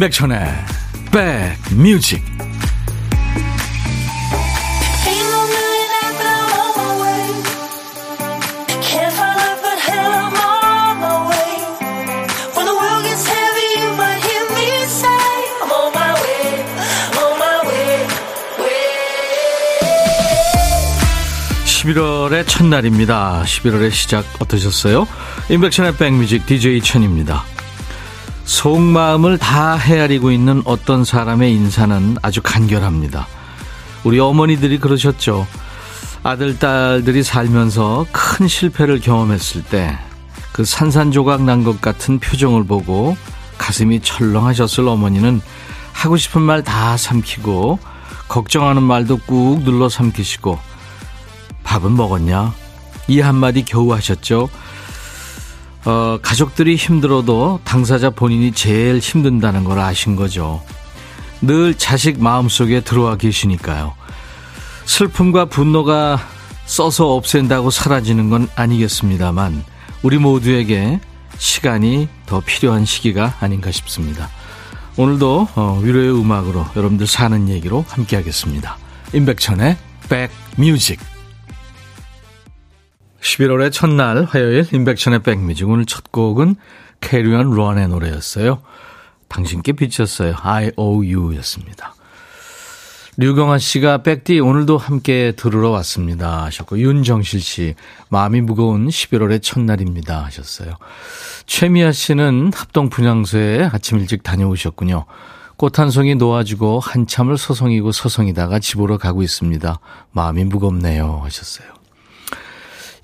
임백천의 백뮤직. (11월의) 첫날입니다. (11월의) 시작 어떠셨어요? 임백천의 백뮤직 DJ 천입니다 속마음을 다 헤아리고 있는 어떤 사람의 인사는 아주 간결합니다. 우리 어머니들이 그러셨죠. 아들, 딸들이 살면서 큰 실패를 경험했을 때 그 산산조각 난 것 같은 표정을 보고 가슴이 철렁하셨을 어머니는 하고 싶은 말 다 삼키고 걱정하는 말도 꾹 눌러 삼키시고 밥은 먹었냐? 이 한마디 겨우 하셨죠. 어, 가족들이 힘들어도 당사자 본인이 제일 힘든다는 걸 아신 거죠. 늘 자식 마음속에 들어와 계시니까요. 슬픔과 분노가 써서 없앤다고 사라지는 건 아니겠습니다만 우리 모두에게 시간이 더 필요한 시기가 아닌가 싶습니다. 오늘도 어, 위로의 음악으로 여러분들 사는 얘기로 함께 하겠습니다. 임백천의 백뮤직 11월의 첫날 화요일 임백천의 백뮤직 오늘 첫 곡은 캐리 앤 론의 노래였어요. 당신께 빚졌어요. I O U 였습니다. 류경아 씨가 백디 오늘도 함께 들으러 왔습니다 하셨고 윤정실 씨 마음이 무거운 11월의 첫날입니다 하셨어요. 최미아 씨는 합동 분향소에 아침 일찍 다녀오셨군요. 꽃 한 송이 놓아주고 한참을 서성이고 서성이다가 집으로 가고 있습니다. 마음이 무겁네요 하셨어요.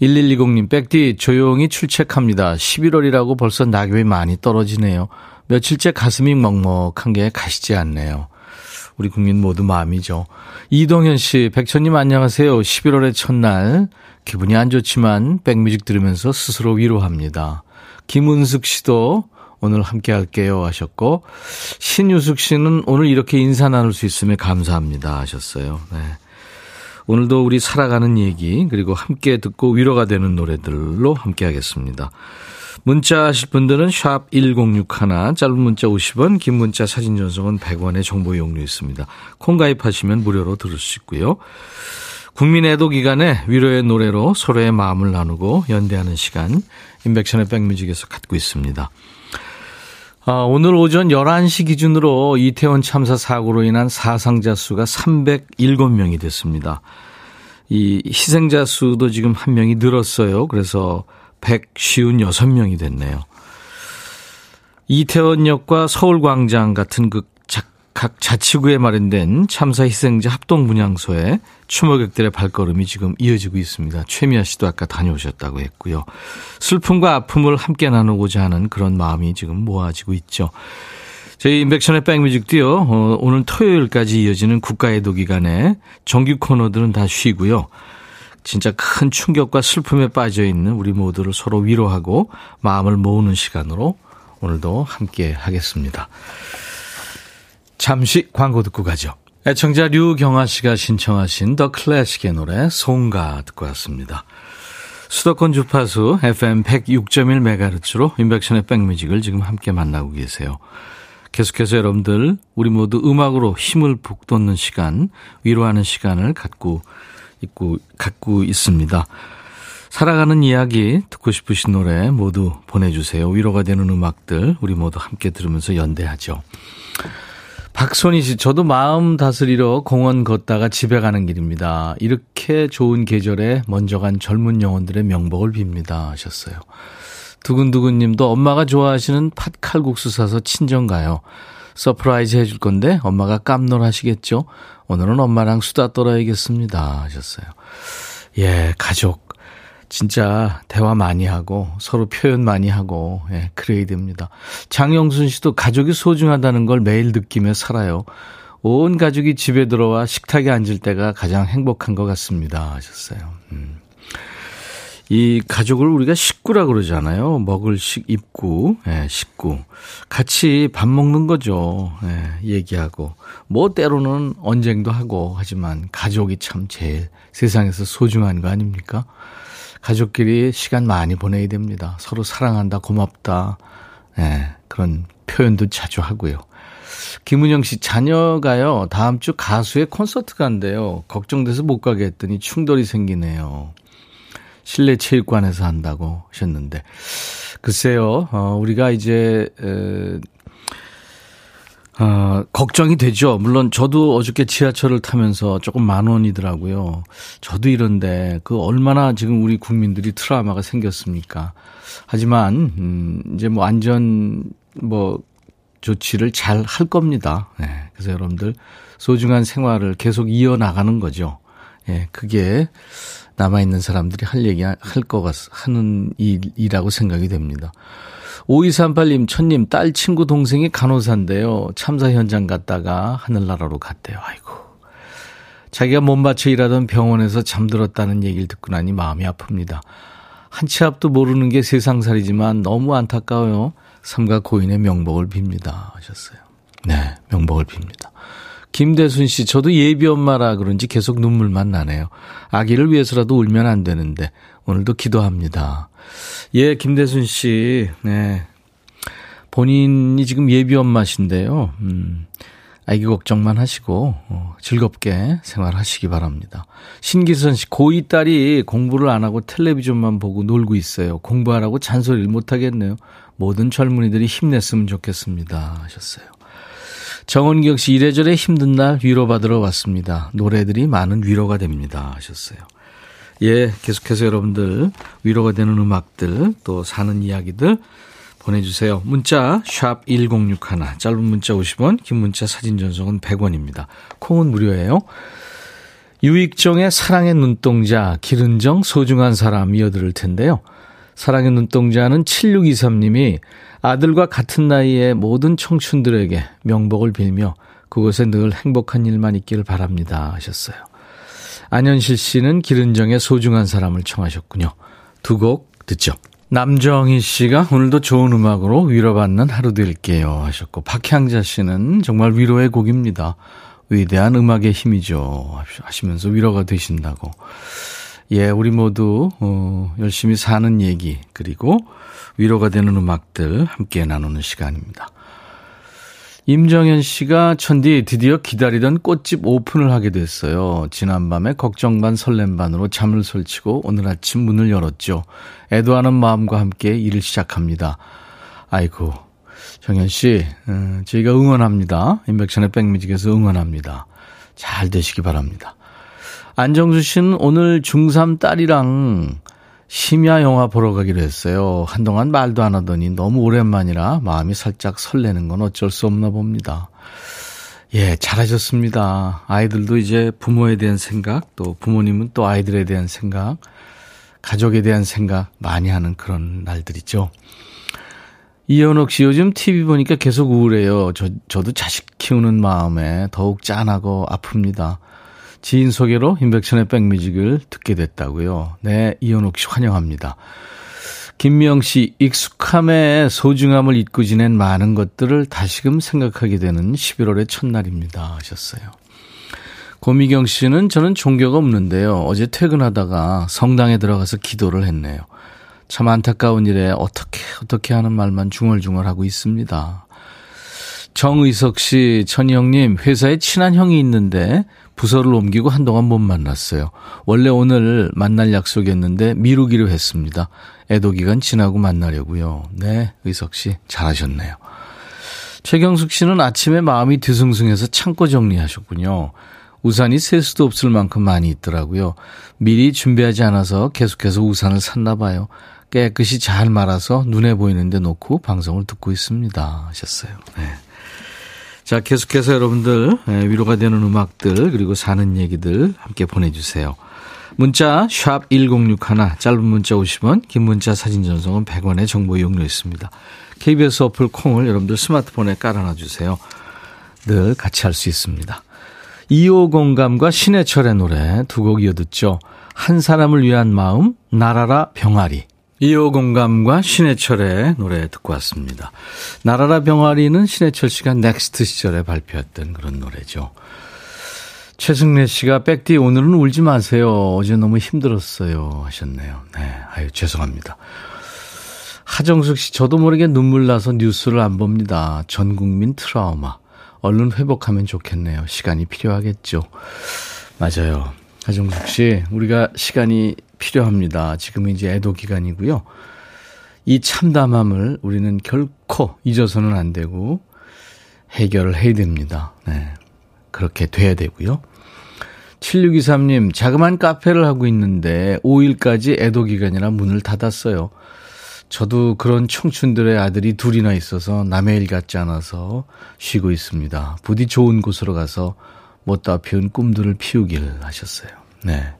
1120님, 백디 조용히 출첵합니다. 11월이라고 벌써 낙엽이 많이 떨어지네요. 며칠째 가슴이 먹먹한 게 가시지 않네요. 우리 국민 모두 마음이죠. 이동현 씨, 백천님 안녕하세요. 11월의 첫날. 기분이 안 좋지만 백뮤직 들으면서 스스로 위로합니다. 김은숙 씨도 오늘 함께 할게요 하셨고, 신유숙 씨는 오늘 이렇게 인사 나눌 수 있으면 감사합니다 하셨어요. 네. 오늘도 우리 살아가는 얘기 그리고 함께 듣고 위로가 되는 노래들로 함께 하겠습니다. 문자 하실 분들은 샵 1061, 짧은 문자 50원, 긴 문자 사진 전송은 100원의 정보 이용료 있습니다. 콩 가입하시면 무료로 들을 수 있고요. 국민 애도 기간에 위로의 노래로 서로의 마음을 나누고 연대하는 시간 인백션의 백뮤직에서 갖고 있습니다. 아, 오늘 오전 11시 기준으로 이태원 참사 사고로 인한 사상자 수가 307명이 됐습니다. 이 희생자 수도 지금 한 명이 늘었어요. 그래서 156명이 됐네요. 이태원역과 서울광장 같은 그 각 자치구에 마련된 참사 희생자 합동 분향소에 추모객들의 발걸음이 지금 이어지고 있습니다. 최미아 씨도 아까 다녀오셨다고 했고요. 슬픔과 아픔을 함께 나누고자 하는 그런 마음이 지금 모아지고 있죠. 저희 인백션의 백뮤직도요, 어, 오늘 토요일까지 이어지는 국가애도 기간에 정규 코너들은 다 쉬고요. 진짜 큰 충격과 슬픔에 빠져 있는 우리 모두를 서로 위로하고 마음을 모으는 시간으로 오늘도 함께 하겠습니다. 잠시 광고 듣고 가죠. 애청자 류경아 씨가 신청하신 더 클래식의 노래 송가 듣고 왔습니다. 수도권 주파수 FM 106.1MHz로 인백션의 백뮤직을 지금 함께 만나고 계세요. 계속해서 여러분들 우리 모두 음악으로 힘을 북돋는 시간, 위로하는 시간을 갖고 있고 갖고 있습니다. 살아가는 이야기 듣고 싶으신 노래 모두 보내주세요. 위로가 되는 음악들 우리 모두 함께 들으면서 연대하죠. 박선희 씨, 저도 마음 다스리러 공원 걷다가 집에 가는 길입니다. 이렇게 좋은 계절에 먼저 간 젊은 영혼들의 명복을 빕니다. 하셨어요. 두근두근 님도 엄마가 좋아하시는 팥칼국수 사서 친정 가요. surprise 해줄 건데 엄마가 깜놀 하시겠죠? 오늘은 엄마랑 수다 떨어야겠습니다. 하셨어요. 예, 가족. 진짜 대화 많이 하고 서로 표현 많이 하고 예, 그래야 됩니다. 장영순 씨도 가족이 소중하다는 걸 매일 느끼며 살아요. 온 가족이 집에 들어와 식탁에 앉을 때가 가장 행복한 것 같습니다. 하셨어요. 음. 이 가족을 우리가 식구라 그러잖아요. 먹을 식, 입구, 예, 식구. 같이 밥 먹는 거죠. 예, 얘기하고. 뭐 때로는 언쟁도 하고 하지만 가족이 참 제일 세상에서 소중한 거 아닙니까? 가족끼리 시간 많이 보내야 됩니다. 서로 사랑한다, 고맙다. 네, 그런 표현도 자주 하고요. 김은영 씨, 자녀가요, 다음 주 가수의 콘서트 간대요. 걱정돼서 못 가게 했더니 충돌이 생기네요. 실내 체육관에서 한다고 하셨는데. 글쎄요, 어, 우리가 이제, 에, 어, 걱정이 되죠. 물론 저도 어저께 지하철을 타면서 조금 만 원이더라고요. 저도 이런데 그 얼마나 지금 우리 국민들이 트라우마가 생겼습니까? 하지만 음 이제 뭐 안전 뭐 조치를 잘 할 겁니다. 네. 그래서 여러분들 소중한 생활을 계속 이어 나가는 거죠. 예, 그게 남아 있는 사람들이 할 얘기 할 것 같, 하는 일이라고 생각이 됩니다. 5238님, 천님, 딸 친구 동생이 간호사인데요. 참사 현장 갔다가 하늘나라로 갔대요. 아이고. 자기가 못 맞춰 일하던 병원에서 잠들었다는 얘기를 듣고 나니 마음이 아픕니다. 한 치 앞도 모르는 게 세상살이지만 너무 안타까워요. 삼가 고인의 명복을 빕니다. 하셨어요. 네, 명복을 빕니다. 김대순 씨, 저도 예비 엄마라 그런지 계속 눈물만 나네요. 아기를 위해서라도 울면 안 되는데 오늘도 기도합니다. 예, 김대순 씨, 네. 본인이 지금 예비 엄마신데요. 음, 아기 걱정만 하시고, 어, 즐겁게 생활하시기 바랍니다. 신기선 씨, 고2 딸이 공부를 안 하고 텔레비전만 보고 놀고 있어요. 공부하라고 잔소리를 못 하겠네요. 모든 젊은이들이 힘냈으면 좋겠습니다. 하셨어요. 정원기혁 씨, 이래저래 힘든 날 위로받으러 왔습니다. 노래들이 많은 위로가 됩니다. 하셨어요. 예, 계속해서 여러분들 위로가 되는 음악들 또 사는 이야기들 보내주세요. 문자 1061, 짧은 문자 50원, 긴 문자 사진 전송은 100원입니다. 콩은 무료예요. 유익정의 사랑의 눈동자, 기른정 소중한 사람 이어들을 텐데요. 사랑의 눈동자는 7623님이 아들과 같은 나이의 모든 청춘들에게 명복을 빌며 그곳에 늘 행복한 일만 있기를 바랍니다 하셨어요. 안현실 씨는 기른정의 소중한 사람을 청하셨군요. 두 곡 듣죠. 남정희 씨가 오늘도 좋은 음악으로 위로받는 하루 될게요 하셨고 박향자 씨는 정말 위로의 곡입니다. 위대한 음악의 힘이죠 하시면서 위로가 되신다고. 예, 우리 모두 어, 열심히 사는 얘기 그리고 위로가 되는 음악들 함께 나누는 시간입니다. 임정현 씨가 천디 드디어 기다리던 꽃집 오픈을 하게 됐어요. 지난밤에 걱정 반 설렘 반으로 잠을 설치고 오늘 아침 문을 열었죠. 애도하는 마음과 함께 일을 시작합니다. 아이고, 정현 씨, 음, 저희가 응원합니다. 인백션의 백뮤직에서 응원합니다. 잘 되시기 바랍니다. 안정수 씨는 오늘 중3 딸이랑 심야 영화 보러 가기로 했어요. 한동안 말도 안 하더니 너무 오랜만이라 마음이 살짝 설레는 건 어쩔 수 없나 봅니다. 예, 잘하셨습니다. 아이들도 이제 부모에 대한 생각, 또 부모님은 또 아이들에 대한 생각, 가족에 대한 생각 많이 하는 그런 날들이죠. 이현옥 씨 요즘 TV 보니까 계속 우울해요. 저, 저도 자식 키우는 마음에 더욱 짠하고 아픕니다. 지인 소개로 인백천의 백뮤직을 듣게 됐다고요. 네, 이현옥 씨 환영합니다. 김명 씨, 익숙함의 소중함을 잊고 지낸 많은 것들을 다시금 생각하게 되는 11월의 첫날입니다. 하셨어요. 고미경 씨는 저는 종교가 없는데요. 어제 퇴근하다가 성당에 들어가서 기도를 했네요. 참 안타까운 일에 어떻게, 어떻게 하는 말만 중얼중얼 하고 있습니다. 정의석 씨, 천희 형님, 회사에 친한 형이 있는데 부서를 옮기고 한동안 못 만났어요. 원래 오늘 만날 약속이었는데 미루기로 했습니다. 애도 기간 지나고 만나려고요. 네, 의석 씨 잘하셨네요. 최경숙 씨는 아침에 마음이 뒤숭숭해서 창고 정리하셨군요. 우산이 셀 수도 없을 만큼 많이 있더라고요. 미리 준비하지 않아서 계속해서 우산을 샀나 봐요. 깨끗이 잘 말아서 눈에 보이는데 놓고 방송을 듣고 있습니다. 하셨어요. 네. 자, 계속해서 여러분들 예, 위로가 되는 음악들 그리고 사는 얘기들 함께 보내주세요. 문자 1061, 짧은 문자 50원, 긴 문자 사진 전송은 100원의 정보 이용료 있습니다. KBS 어플 콩을 여러분들 스마트폰에 깔아놔 주세요. 늘 같이 할 수 있습니다. 2호 공감과 신해철의 노래 두 곡 이어 듣죠. 한 사람을 위한 마음, 나라라 병아리. 이호 공감과 신해철의 노래 듣고 왔습니다. 날아라 병아리는 신해철 씨가 넥스트 시절에 발표했던 그런 노래죠. 최승래 씨가 백디 오늘은 울지 마세요. 어제 너무 힘들었어요 하셨네요. 네, 아유 죄송합니다. 하정숙 씨 저도 모르게 눈물 나서 뉴스를 안 봅니다. 전 국민 트라우마. 얼른 회복하면 좋겠네요. 시간이 필요하겠죠. 맞아요. 하정숙 씨, 우리가 시간이 필요합니다. 지금 이제 애도 기간이고요. 이 참담함을 우리는 결코 잊어서는 안 되고 해결을 해야 됩니다. 네. 그렇게 돼야 되고요. 7623님, 자그만 카페를 하고 있는데 5일까지 애도 기간이라 문을 닫았어요. 저도 그런 청춘들의 아들이 둘이나 있어서 남의 일 같지 않아서 쉬고 있습니다. 부디 좋은 곳으로 가서 못다 피운 꿈들을 피우길 하셨어요. 네.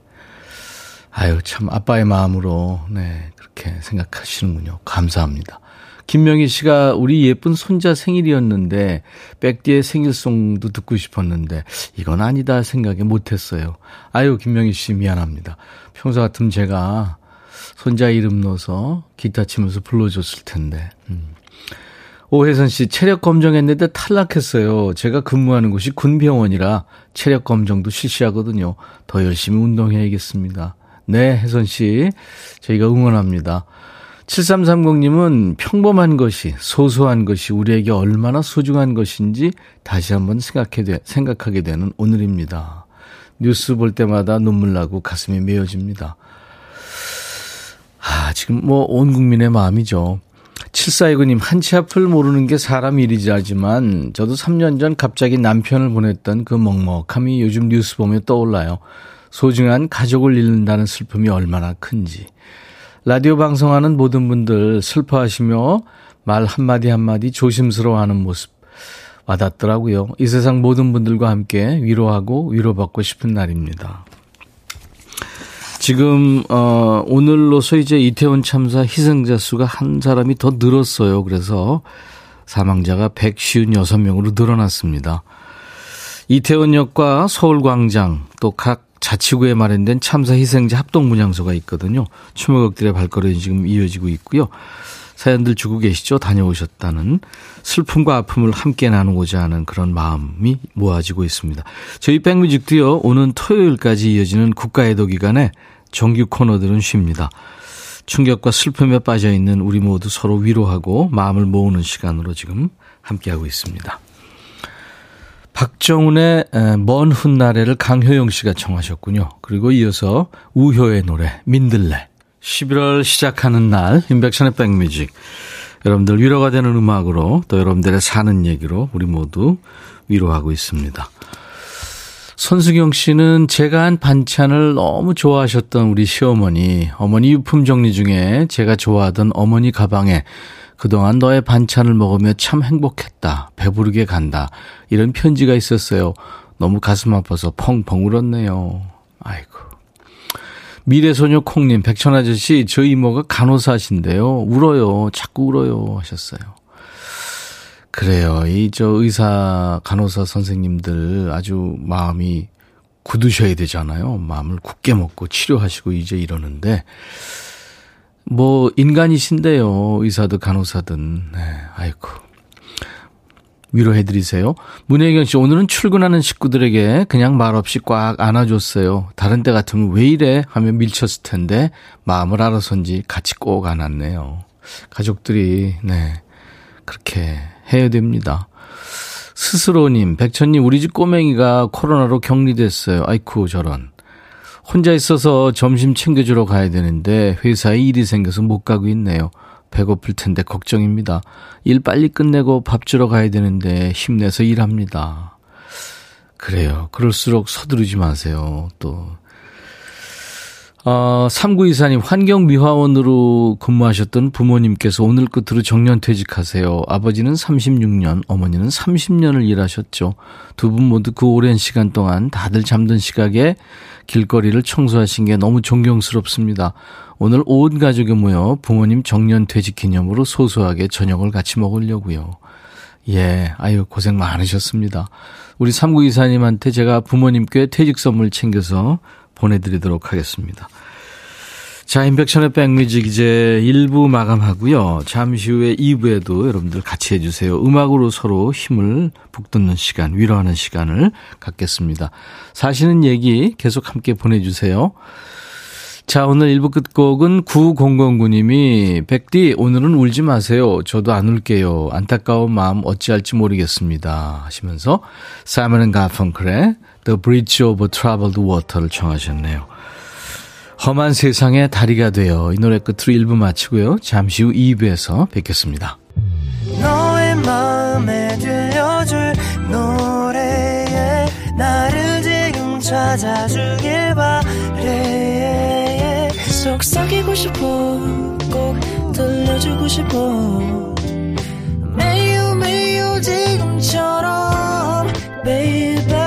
아유, 참, 아빠의 마음으로, 네, 그렇게 생각하시는군요. 감사합니다. 김명희 씨가 우리 예쁜 손자 생일이었는데, 백디의 생일송도 듣고 싶었는데, 이건 아니다 생각에 못했어요. 아유, 김명희 씨 미안합니다. 평소 같으면 제가 손자 이름 넣어서 기타 치면서 불러줬을 텐데. 음. 오혜선 씨, 체력 검정했는데 탈락했어요. 제가 근무하는 곳이 군병원이라 체력 검정도 실시하거든요. 더 열심히 운동해야겠습니다. 네, 혜선 씨. 저희가 응원합니다. 7330님은 평범한 것이, 소소한 것이 우리에게 얼마나 소중한 것인지 다시 한번 생각해, 생각하게 되는 오늘입니다. 뉴스 볼 때마다 눈물 나고 가슴이 메어집니다. 아, 지금 뭐 온 국민의 마음이죠. 7429님, 한치 앞을 모르는 게 사람 일이지 하지만 저도 3년 전 갑자기 남편을 보냈던 그 먹먹함이 요즘 뉴스 보면 떠올라요. 소중한 가족을 잃는다는 슬픔이 얼마나 큰지. 라디오 방송하는 모든 분들 슬퍼하시며 말 한마디 한마디 조심스러워하는 모습 와닿더라고요. 이 세상 모든 분들과 함께 위로하고 위로받고 싶은 날입니다. 지금 어 오늘로서 이제 이태원 참사 희생자 수가 한 사람이 더 늘었어요. 그래서 사망자가 156명으로 늘어났습니다. 이태원역과 서울광장 또 각 자치구에 마련된 참사 희생자 합동 문양소가 있거든요. 추모극들의 발걸음이 지금 이어지고 있고요. 사연들 주고 계시죠? 다녀오셨다는 슬픔과 아픔을 함께 나누고자 하는 그런 마음이 모아지고 있습니다. 저희 백뮤직도요, 오는 토요일까지 이어지는 국가애도 기간에 정규 코너들은 쉽니다. 충격과 슬픔에 빠져 있는 우리 모두 서로 위로하고 마음을 모으는 시간으로 지금 함께하고 있습니다. 박정훈의 먼 훗날에를 강효영 씨가 청하셨군요. 그리고 이어서 우효의 노래 민들레. 11월 시작하는 날 인백션의 백뮤직. 여러분들 위로가 되는 음악으로 또 여러분들의 사는 얘기로 우리 모두 위로하고 있습니다. 손수경 씨는 제가 한 반찬을 너무 좋아하셨던 우리 시어머니, 어머니 유품 정리 중에 제가 좋아하던 어머니 가방에 그동안 너의 반찬을 먹으며 참 행복했다. 배부르게 간다. 이런 편지가 있었어요. 너무 가슴 아파서 펑펑 울었네요. 아이고. 미래소녀 콩님, 백천 아저씨, 저 이모가 간호사신데요. 울어요. 자꾸 울어요. 하셨어요. 그래요. 이 저 의사 간호사 선생님들 아주 마음이 굳으셔야 되잖아요. 마음을 굳게 먹고 치료하시고 이제 이러는데 뭐 인간이신데요. 의사든 간호사든. 네. 아이고. 위로해 드리세요. 문혜경 씨 오늘은 출근하는 식구들에게 그냥 말없이 꽉 안아줬어요. 다른 때 같으면 왜 이래 하면 밀쳤을 텐데 마음을 알아서인지 같이 꼭 안았네요. 가족들이 네. 그렇게 해야 됩니다. 스스로님, 백천님, 우리 집 꼬맹이가 코로나로 격리됐어요. 아이쿠, 저런. 혼자 있어서 점심 챙겨주러 가야 되는데 회사에 일이 생겨서 못 가고 있네요. 배고플 텐데 걱정입니다. 일 빨리 끝내고 밥 주러 가야 되는데 힘내서 일합니다. 그래요. 그럴수록 서두르지 마세요. 또 어, 3924님, 환경미화원으로 근무하셨던 부모님께서 오늘 끝으로 정년퇴직하세요. 아버지는 36년, 어머니는 30년을 일하셨죠. 두 분 모두 그 오랜 시간 동안 다들 잠든 시각에 길거리를 청소하신 게 너무 존경스럽습니다. 오늘 온 가족이 모여 부모님 정년퇴직 기념으로 소소하게 저녁을 같이 먹으려고요. 예, 아유, 고생 많으셨습니다. 우리 3924님한테 제가 부모님께 퇴직 선물 챙겨서 보내드리도록 하겠습니다. 자, 인백션의 백뮤직 이제 1부 마감하고요. 잠시 후에 2부에도 여러분들 같이 해주세요. 음악으로 서로 힘을 북돋는 시간, 위로하는 시간을 갖겠습니다. 사시는 얘기 계속 함께 보내주세요. 자, 오늘 1부 끝곡은 9009님이 백디 오늘은 울지 마세요. 저도 안 울게요. 안타까운 마음 어찌할지 모르겠습니다. 하시면서 사이먼 가펑클의 The Bridge Over Troubled Water를 청하셨네요. 험한 세상에 다리가 되어 이 노래 끝으로 1부 마치고요. 잠시 후 2부에서 뵙겠습니다. 찾아주길 바래 속삭이고 싶어 꼭 들려주고 싶어 매우 매우 지금처럼 baby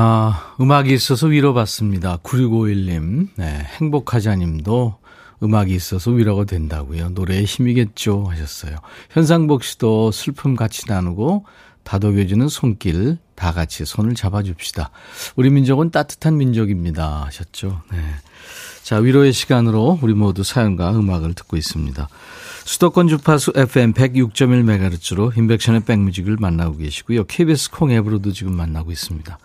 아, 음악이 있어서 위로받습니다. 9651님, 네, 행복하자님도 음악이 있어서 위로가 된다고요. 노래의 힘이겠죠 하셨어요. 현상복 씨도 슬픔 같이 나누고 다독여주는 손길 다 같이 손을 잡아줍시다. 우리 민족은 따뜻한 민족입니다 하셨죠. 네. 자 위로의 시간으로 우리 모두 사연과 음악을 듣고 있습니다. 수도권 주파수 FM 106.1MHz로 인백션의 백뮤직을 만나고 계시고요. KBS 콩 앱으로도 지금 만나고 있습니다.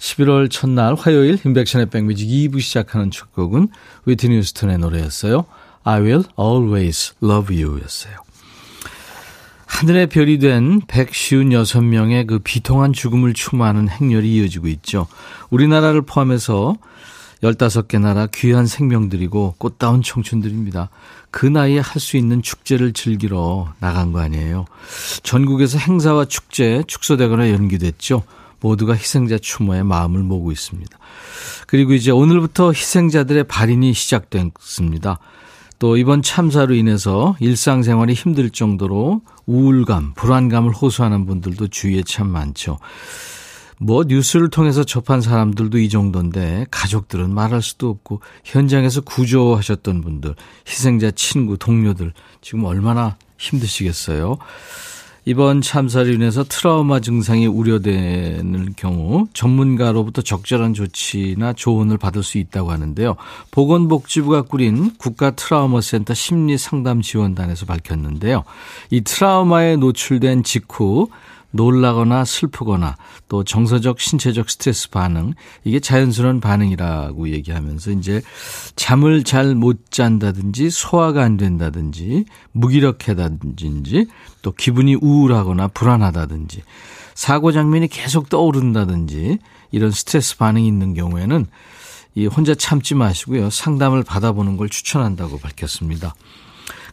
11월 첫날 화요일 인백션의 백뮤직 2부 시작하는 첫 곡은 위트니 스턴의 노래였어요. I will always love you 였어요. 하늘의 별이 된 156명의 그 비통한 죽음을 추모하는 행렬이 이어지고 있죠. 우리나라를 포함해서 15개 나라 귀한 생명들이고 꽃다운 청춘들입니다. 그 나이에 할 수 있는 축제를 즐기러 나간 거 아니에요. 전국에서 행사와 축제 축소되거나 연기됐죠. 모두가 희생자 추모에 마음을 모으고 있습니다. 그리고 이제 오늘부터 희생자들의 발인이 시작됐습니다. 또 이번 참사로 인해서 일상생활이 힘들 정도로 우울감, 불안감을 호소하는 분들도 주위에 참 많죠. 뭐 뉴스를 통해서 접한 사람들도 이 정도인데 가족들은 말할 수도 없고 현장에서 구조하셨던 분들, 희생자 친구, 동료들 지금 얼마나 힘드시겠어요. 이번 참사로 인해서 트라우마 증상이 우려되는 경우 전문가로부터 적절한 조치나 조언을 받을 수 있다고 하는데요. 보건복지부가 꾸린 국가 트라우마 센터 심리 상담 지원단에서 밝혔는데요. 이 트라우마에 노출된 직후 놀라거나 슬프거나 또 정서적 신체적 스트레스 반응 이게 자연스러운 반응이라고 얘기하면서 이제 잠을 잘 못 잔다든지 소화가 안 된다든지 무기력하다든지 또 기분이 우울하거나 불안하다든지 사고 장면이 계속 떠오른다든지 이런 스트레스 반응이 있는 경우에는 이 혼자 참지 마시고요 상담을 받아보는 걸 추천한다고 밝혔습니다.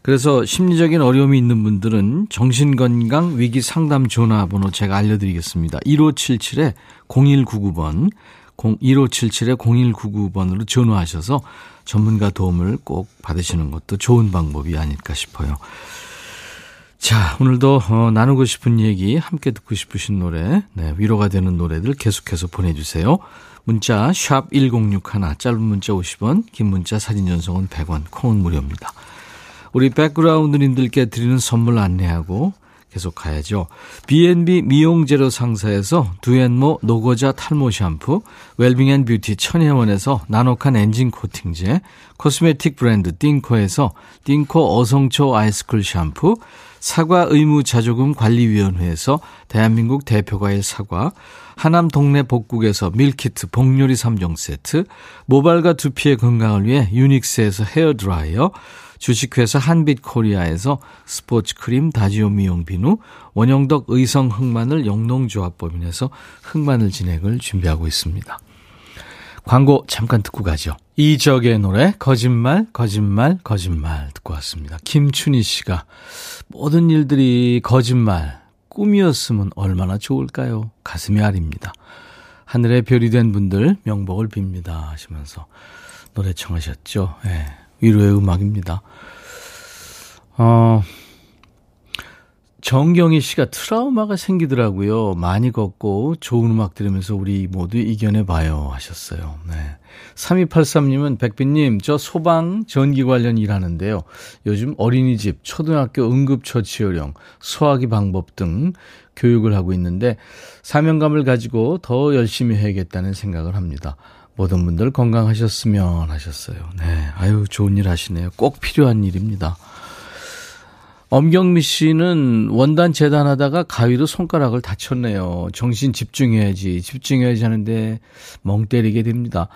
그래서 심리적인 어려움이 있는 분들은 정신건강 위기 상담 전화번호 제가 알려드리겠습니다. 1577에 0199번, 1577에 0199번으로 전화하셔서 전문가 도움을 꼭 받으시는 것도 좋은 방법이 아닐까 싶어요. 자, 오늘도 어, 나누고 싶은 얘기, 함께 듣고 싶으신 노래, 네, 위로가 되는 노래들 계속해서 보내주세요. 문자 1061, 짧은 문자 50원, 긴 문자 사진 전송은 100원, 콩은 무료입니다. 우리 백그라운드님들께 드리는 선물 안내하고 계속 가야죠. B&B 미용재료 상사에서 두앤모 노고자 탈모 샴푸, 웰빙앤뷰티 천혜원에서 나노칸 엔진 코팅제, 코스메틱 브랜드 띵코에서 띵코 어성초 아이스쿨 샴푸, 사과 의무 자조금 관리위원회에서 대한민국 대표과일 사과, 하남 동네 복국에서 밀키트 복요리 3종 세트, 모발과 두피의 건강을 위해 유닉스에서 헤어 드라이어, 주식회사 한빛코리아에서 스포츠 크림 다지오 미용 비누, 원형덕 의성 흑마늘 영농조합법인에서 흑마늘 진액을 준비하고 있습니다. 광고 잠깐 듣고 가죠. 이적의 노래 거짓말 거짓말 거짓말 듣고 왔습니다. 김춘희 씨가 모든 일들이 거짓말 꿈이었으면 얼마나 좋을까요? 가슴이 아립니다. 하늘의 별이 된 분들 명복을 빕니다 하시면서 노래 청하셨죠. 예. 위로의 음악입니다. 어, 정경희 씨가 트라우마가 생기더라고요. 많이 걷고 좋은 음악 들으면서 우리 모두 이겨내봐요 하셨어요. 네. 3283님은 백빈님, 저 소방 전기 관련 일하는데요. 요즘 어린이집, 초등학교 응급처치요령, 소화기 방법 등 교육을 하고 있는데 사명감을 가지고 더 열심히 해야겠다는 생각을 합니다. 모든 분들 건강하셨으면 하셨어요. 네. 아유, 좋은 일 하시네요. 꼭 필요한 일입니다. 엄경미 씨는 원단 재단하다가 가위로 손가락을 다쳤네요. 정신 집중해야지, 집중해야지 하는데 멍 때리게 됩니다.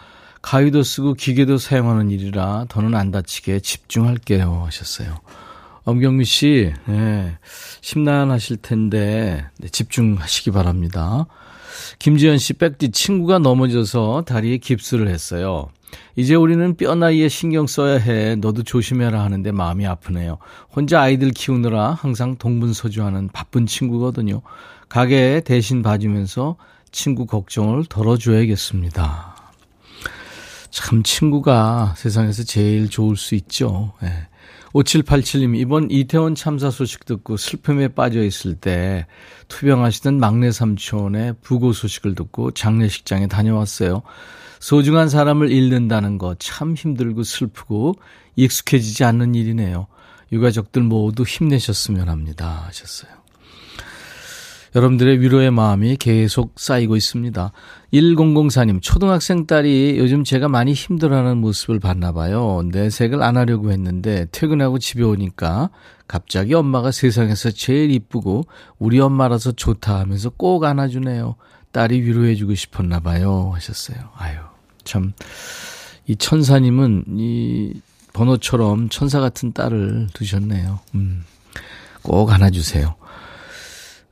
가위도 쓰고 기계도 사용하는 일이라 더는 안 다치게 집중할게요. 하셨어요. 엄경미 씨, 네, 심란하실 텐데 네, 집중하시기 바랍니다. 김지현 씨, 백디 친구가 넘어져서 다리에 깁스를 했어요. 이제 우리는 뼈 나이에 신경 써야 해. 너도 조심해라 하는데 마음이 아프네요. 혼자 아이들 키우느라 항상 동분서주하는 바쁜 친구거든요. 가게에 대신 봐주면서 친구 걱정을 덜어줘야겠습니다. 참 친구가 세상에서 제일 좋을 수 있죠. 네. 5787님, 이번 이태원 참사 소식 듣고 슬픔에 빠져 있을 때 투병하시던 막내 삼촌의 부고 소식을 듣고 장례식장에 다녀왔어요. 소중한 사람을 잃는다는 거참 힘들고 슬프고 익숙해지지 않는 일이네요. 유가족들 모두 힘내셨으면 합니다. 하셨어요. 여러분들의 위로의 마음이 계속 쌓이고 있습니다. 1004님, 초등학생 딸이 요즘 제가 많이 힘들어하는 모습을 봤나 봐요. 내색을 안 하려고 했는데 퇴근하고 집에 오니까 갑자기 엄마가 세상에서 제일 이쁘고 우리 엄마라서 좋다 하면서 꼭 안아주네요. 딸이 위로해주고 싶었나 봐요. 하셨어요. 아유, 참. 이 천사님은 이 번호처럼 천사 같은 딸을 두셨네요. 음, 꼭 안아주세요.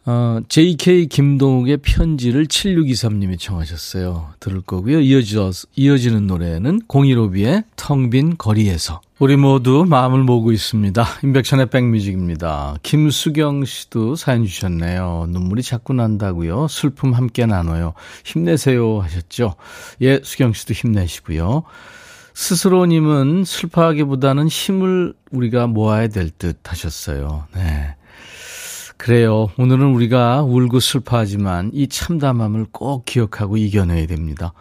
어, JK 김동욱의 편지를 7623님이 청하셨어요. 들을 거고요. 이어져, 이어지는 노래는 015B의 텅빈 거리에서. 우리 모두 마음을 모으고 있습니다. 인백션의 백뮤직입니다. 김수경 씨도 사연 주셨네요. 눈물이 자꾸 난다고요. 슬픔 함께 나눠요. 힘내세요 하셨죠. 예, 수경 씨도 힘내시고요. 스스로님은 슬퍼하기보다는 힘을 우리가 모아야 될 듯 하셨어요. 네. 그래요. 오늘은 우리가 울고 슬퍼하지만 이 참담함을 꼭 기억하고 이겨내야 됩니다.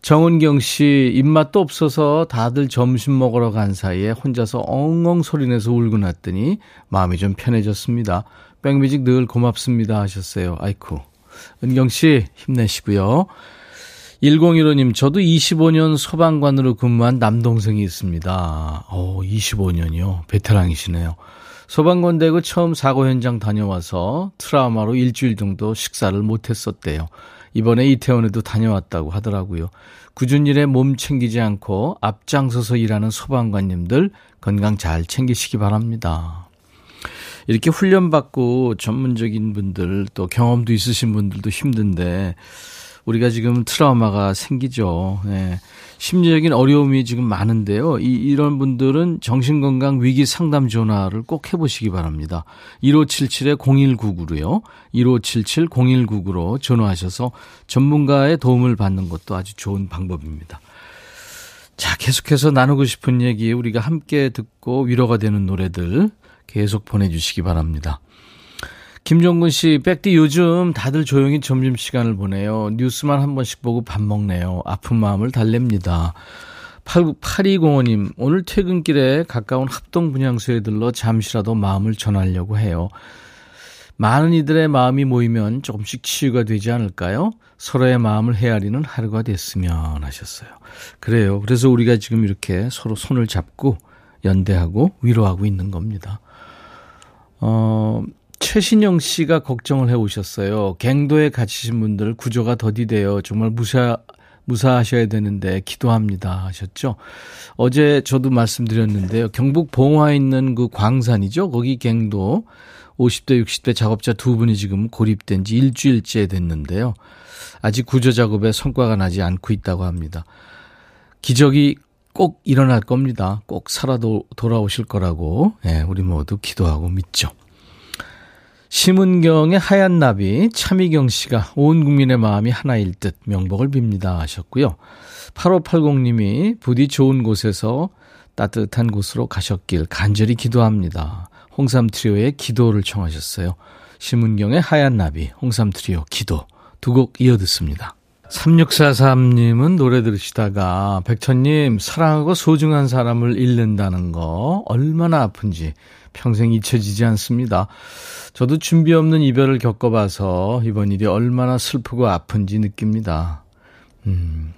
정은경 씨, 입맛도 없어서 다들 점심 먹으러 간 사이에 혼자서 엉엉 소리내서 울고 났더니 마음이 좀 편해졌습니다. 백뮤직 늘 고맙습니다 하셨어요. 아이쿠. 은경 씨, 힘내시고요. 1015님, 저도 25년 소방관으로 근무한 남동생이 있습니다. 오, 25년이요. 베테랑이시네요. 소방관 되고 처음 사고 현장 다녀와서 트라우마로 일주일 정도 식사를 못했었대요. 이번에 이태원에도 다녀왔다고 하더라고요. 굳은 일에 몸 챙기지 않고 앞장서서 일하는 소방관님들 건강 잘 챙기시기 바랍니다. 이렇게 훈련받고 전문적인 분들 또 경험도 있으신 분들도 힘든데 우리가 지금 트라우마가 생기죠. 네. 심리적인 어려움이 지금 많은데요. 이, 이런 분들은 정신건강 위기 상담 전화를 꼭 해보시기 바랍니다. 1577-0199로요. 1577-0199로 전화하셔서 전문가의 도움을 받는 것도 아주 좋은 방법입니다. 자, 계속해서 나누고 싶은 얘기 우리가 함께 듣고 위로가 되는 노래들 계속 보내주시기 바랍니다. 김종근 씨, 백디 요즘 다들 조용히 점심시간을 보내요. 뉴스만 한 번씩 보고 밥 먹네요. 아픈 마음을 달랩니다. 8205님, 오늘 퇴근길에 가까운 합동 분향소에 들러 잠시라도 마음을 전하려고 해요. 많은 이들의 마음이 모이면 조금씩 치유가 되지 않을까요? 서로의 마음을 헤아리는 하루가 됐으면 하셨어요. 그래요. 그래서 우리가 지금 이렇게 서로 손을 잡고 연대하고 위로하고 있는 겁니다. 어, 최신영 씨가 걱정을 해 오셨어요. 갱도에 갇히신 분들 구조가 더디돼요. 정말 무사, 무사하셔야 되는데 기도합니다 하셨죠. 어제 저도 말씀드렸는데요. 경북 봉화에 있는 그 광산이죠. 거기 갱도 50대 60대 작업자 두 분이 지금 고립된 지 일주일째 됐는데요. 아직 구조 작업에 성과가 나지 않고 있다고 합니다. 기적이 꼭 일어날 겁니다. 꼭 살아 돌아오실 거라고 예, 우리 모두 기도하고 믿죠. 심은경의 하얀 나비, 차미경 씨가 온 국민의 마음이 하나일 듯 명복을 빕니다 하셨고요. 8580님이 부디 좋은 곳에서 따뜻한 곳으로 가셨길 간절히 기도합니다. 홍삼 트리오의 기도를 청하셨어요. 심은경의 하얀 나비, 홍삼 트리오 기도 두 곡 이어 듣습니다. 3643님은 노래 들으시다가 백천님 사랑하고 소중한 사람을 잃는다는 거 얼마나 아픈지 평생 잊혀지지 않습니다. 저도 준비 없는 이별을 겪어봐서 이번 일이 얼마나 슬프고 아픈지 느낍니다. 음,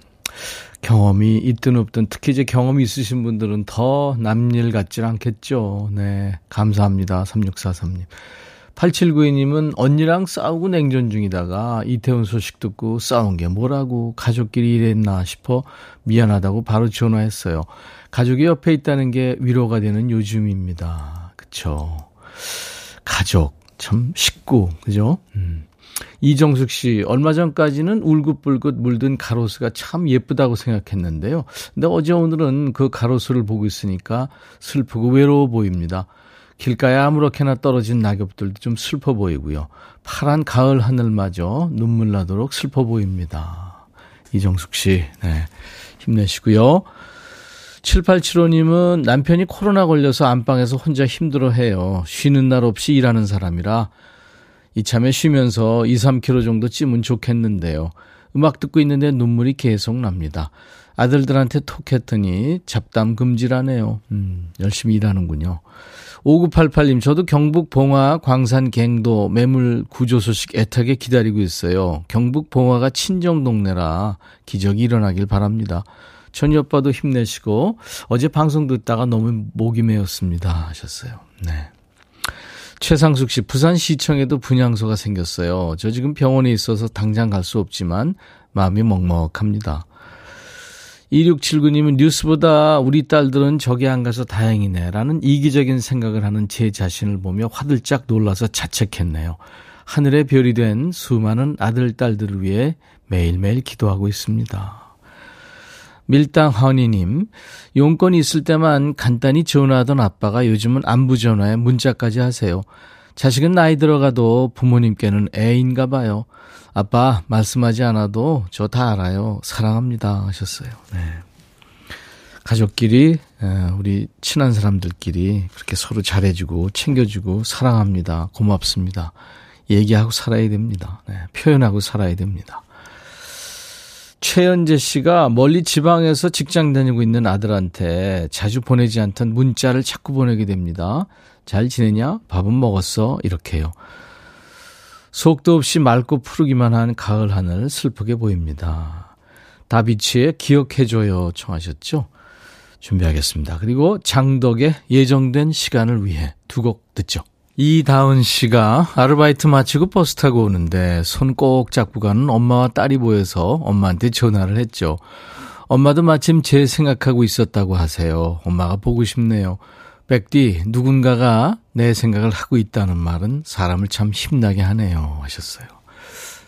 경험이 있든 없든 특히 이제 경험이 있으신 분들은 더 남일 같질 않겠죠. 네. 감사합니다. 3643님. 8792님은 언니랑 싸우고 냉전 중이다가 이태원 소식 듣고 싸운 게 뭐라고 가족끼리 이랬나 싶어 미안하다고 바로 전화했어요. 가족이 옆에 있다는 게 위로가 되는 요즘입니다. 그쵸. 가족, 참 식구, 그죠? 음. 이정숙 씨, 얼마 전까지는 울긋불긋 물든 가로수가 참 예쁘다고 생각했는데요. 근데 어제 오늘은 그 가로수를 보고 있으니까 슬프고 외로워 보입니다. 길가에 아무렇게나 떨어진 낙엽들도 좀 슬퍼 보이고요. 파란 가을 하늘마저 눈물 나도록 슬퍼 보입니다. 이정숙 씨, 네. 힘내시고요. 7875님은 남편이 코로나 걸려서 안방에서 혼자 힘들어 해요. 쉬는 날 없이 일하는 사람이라 이참에 쉬면서 2, 3kg 정도 찌면 좋겠는데요. 음악 듣고 있는데 눈물이 계속 납니다. 아들들한테 톡 했더니 잡담 금지라네요. 음, 열심히 일하는군요. 5988님, 저도 경북 봉화 광산 갱도 매물 구조 소식 애타게 기다리고 있어요. 경북 봉화가 친정 동네라 기적이 일어나길 바랍니다. 전희 오빠도 힘내시고 어제 방송 듣다가 너무 목이 메었습니다 하셨어요. 네. 최상숙 씨, 부산시청에도 분향소가 생겼어요. 저 지금 병원에 있어서 당장 갈 수 없지만 마음이 먹먹합니다. 2679님은 뉴스보다 우리 딸들은 저기 안 가서 다행이네 라는 이기적인 생각을 하는 제 자신을 보며 화들짝 놀라서 자책했네요. 하늘의 별이 된 수많은 아들, 딸들을 위해 매일매일 기도하고 있습니다. 밀당 허니님, 용건이 있을 때만 간단히 전화하던 아빠가 요즘은 안부 전화에 문자까지 하세요. 자식은 나이 들어가도 부모님께는 애인가 봐요. 아빠, 말씀하지 않아도 저 다 알아요. 사랑합니다. 하셨어요. 네. 가족끼리, 우리 친한 사람들끼리 그렇게 서로 잘해주고, 챙겨주고, 사랑합니다. 고맙습니다. 얘기하고 살아야 됩니다. 네. 표현하고 살아야 됩니다. 최연재 씨가 멀리 지방에서 직장 다니고 있는 아들한테 자주 보내지 않던 문자를 자꾸 보내게 됩니다. 잘 지내냐? 밥은 먹었어? 이렇게요. 속도 없이 맑고 푸르기만 한 가을 하늘 슬프게 보입니다. 다비치의 기억해줘요 청하셨죠? 준비하겠습니다. 그리고 장덕의 예정된 시간을 위해 두 곡 듣죠. 이다은 씨가 아르바이트 마치고 버스 타고 오는데 손 꼭 잡고 가는 엄마와 딸이 보여서 엄마한테 전화를 했죠. 엄마도 마침 제 생각하고 있었다고 하세요. 엄마가 보고 싶네요. 백디, 누군가가 내 생각을 하고 있다는 말은 사람을 참 힘나게 하네요. 하셨어요.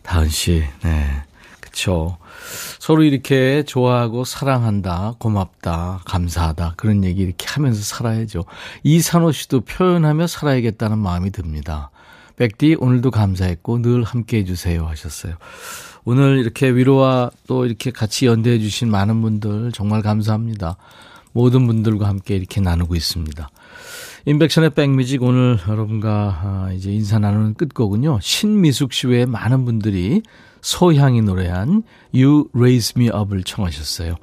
다은 씨, 네. 그쵸. 서로 이렇게 좋아하고 사랑한다, 고맙다, 감사하다 그런 얘기 이렇게 하면서 살아야죠. 이산호 씨도 표현하며 살아야겠다는 마음이 듭니다. 백디 오늘도 감사했고 늘 함께 해주세요 하셨어요. 오늘 이렇게 위로와 또 이렇게 같이 연대해 주신 많은 분들 정말 감사합니다. 모든 분들과 함께 이렇게 나누고 있습니다. 인백션의 백뮤직 오늘 여러분과 아, 이제 인사 나누는 끝곡은요. 신미숙 씨 외에 많은 분들이 소향이 노래한 You Raise Me Up을 청하셨어요.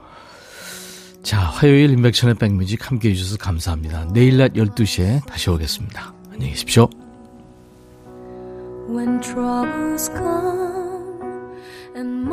자, 화요일 인백션의 백뮤직 함께 해주셔서 감사합니다. 내일 낮 12시에 다시 오겠습니다. 안녕히 계십시오. When troubles come and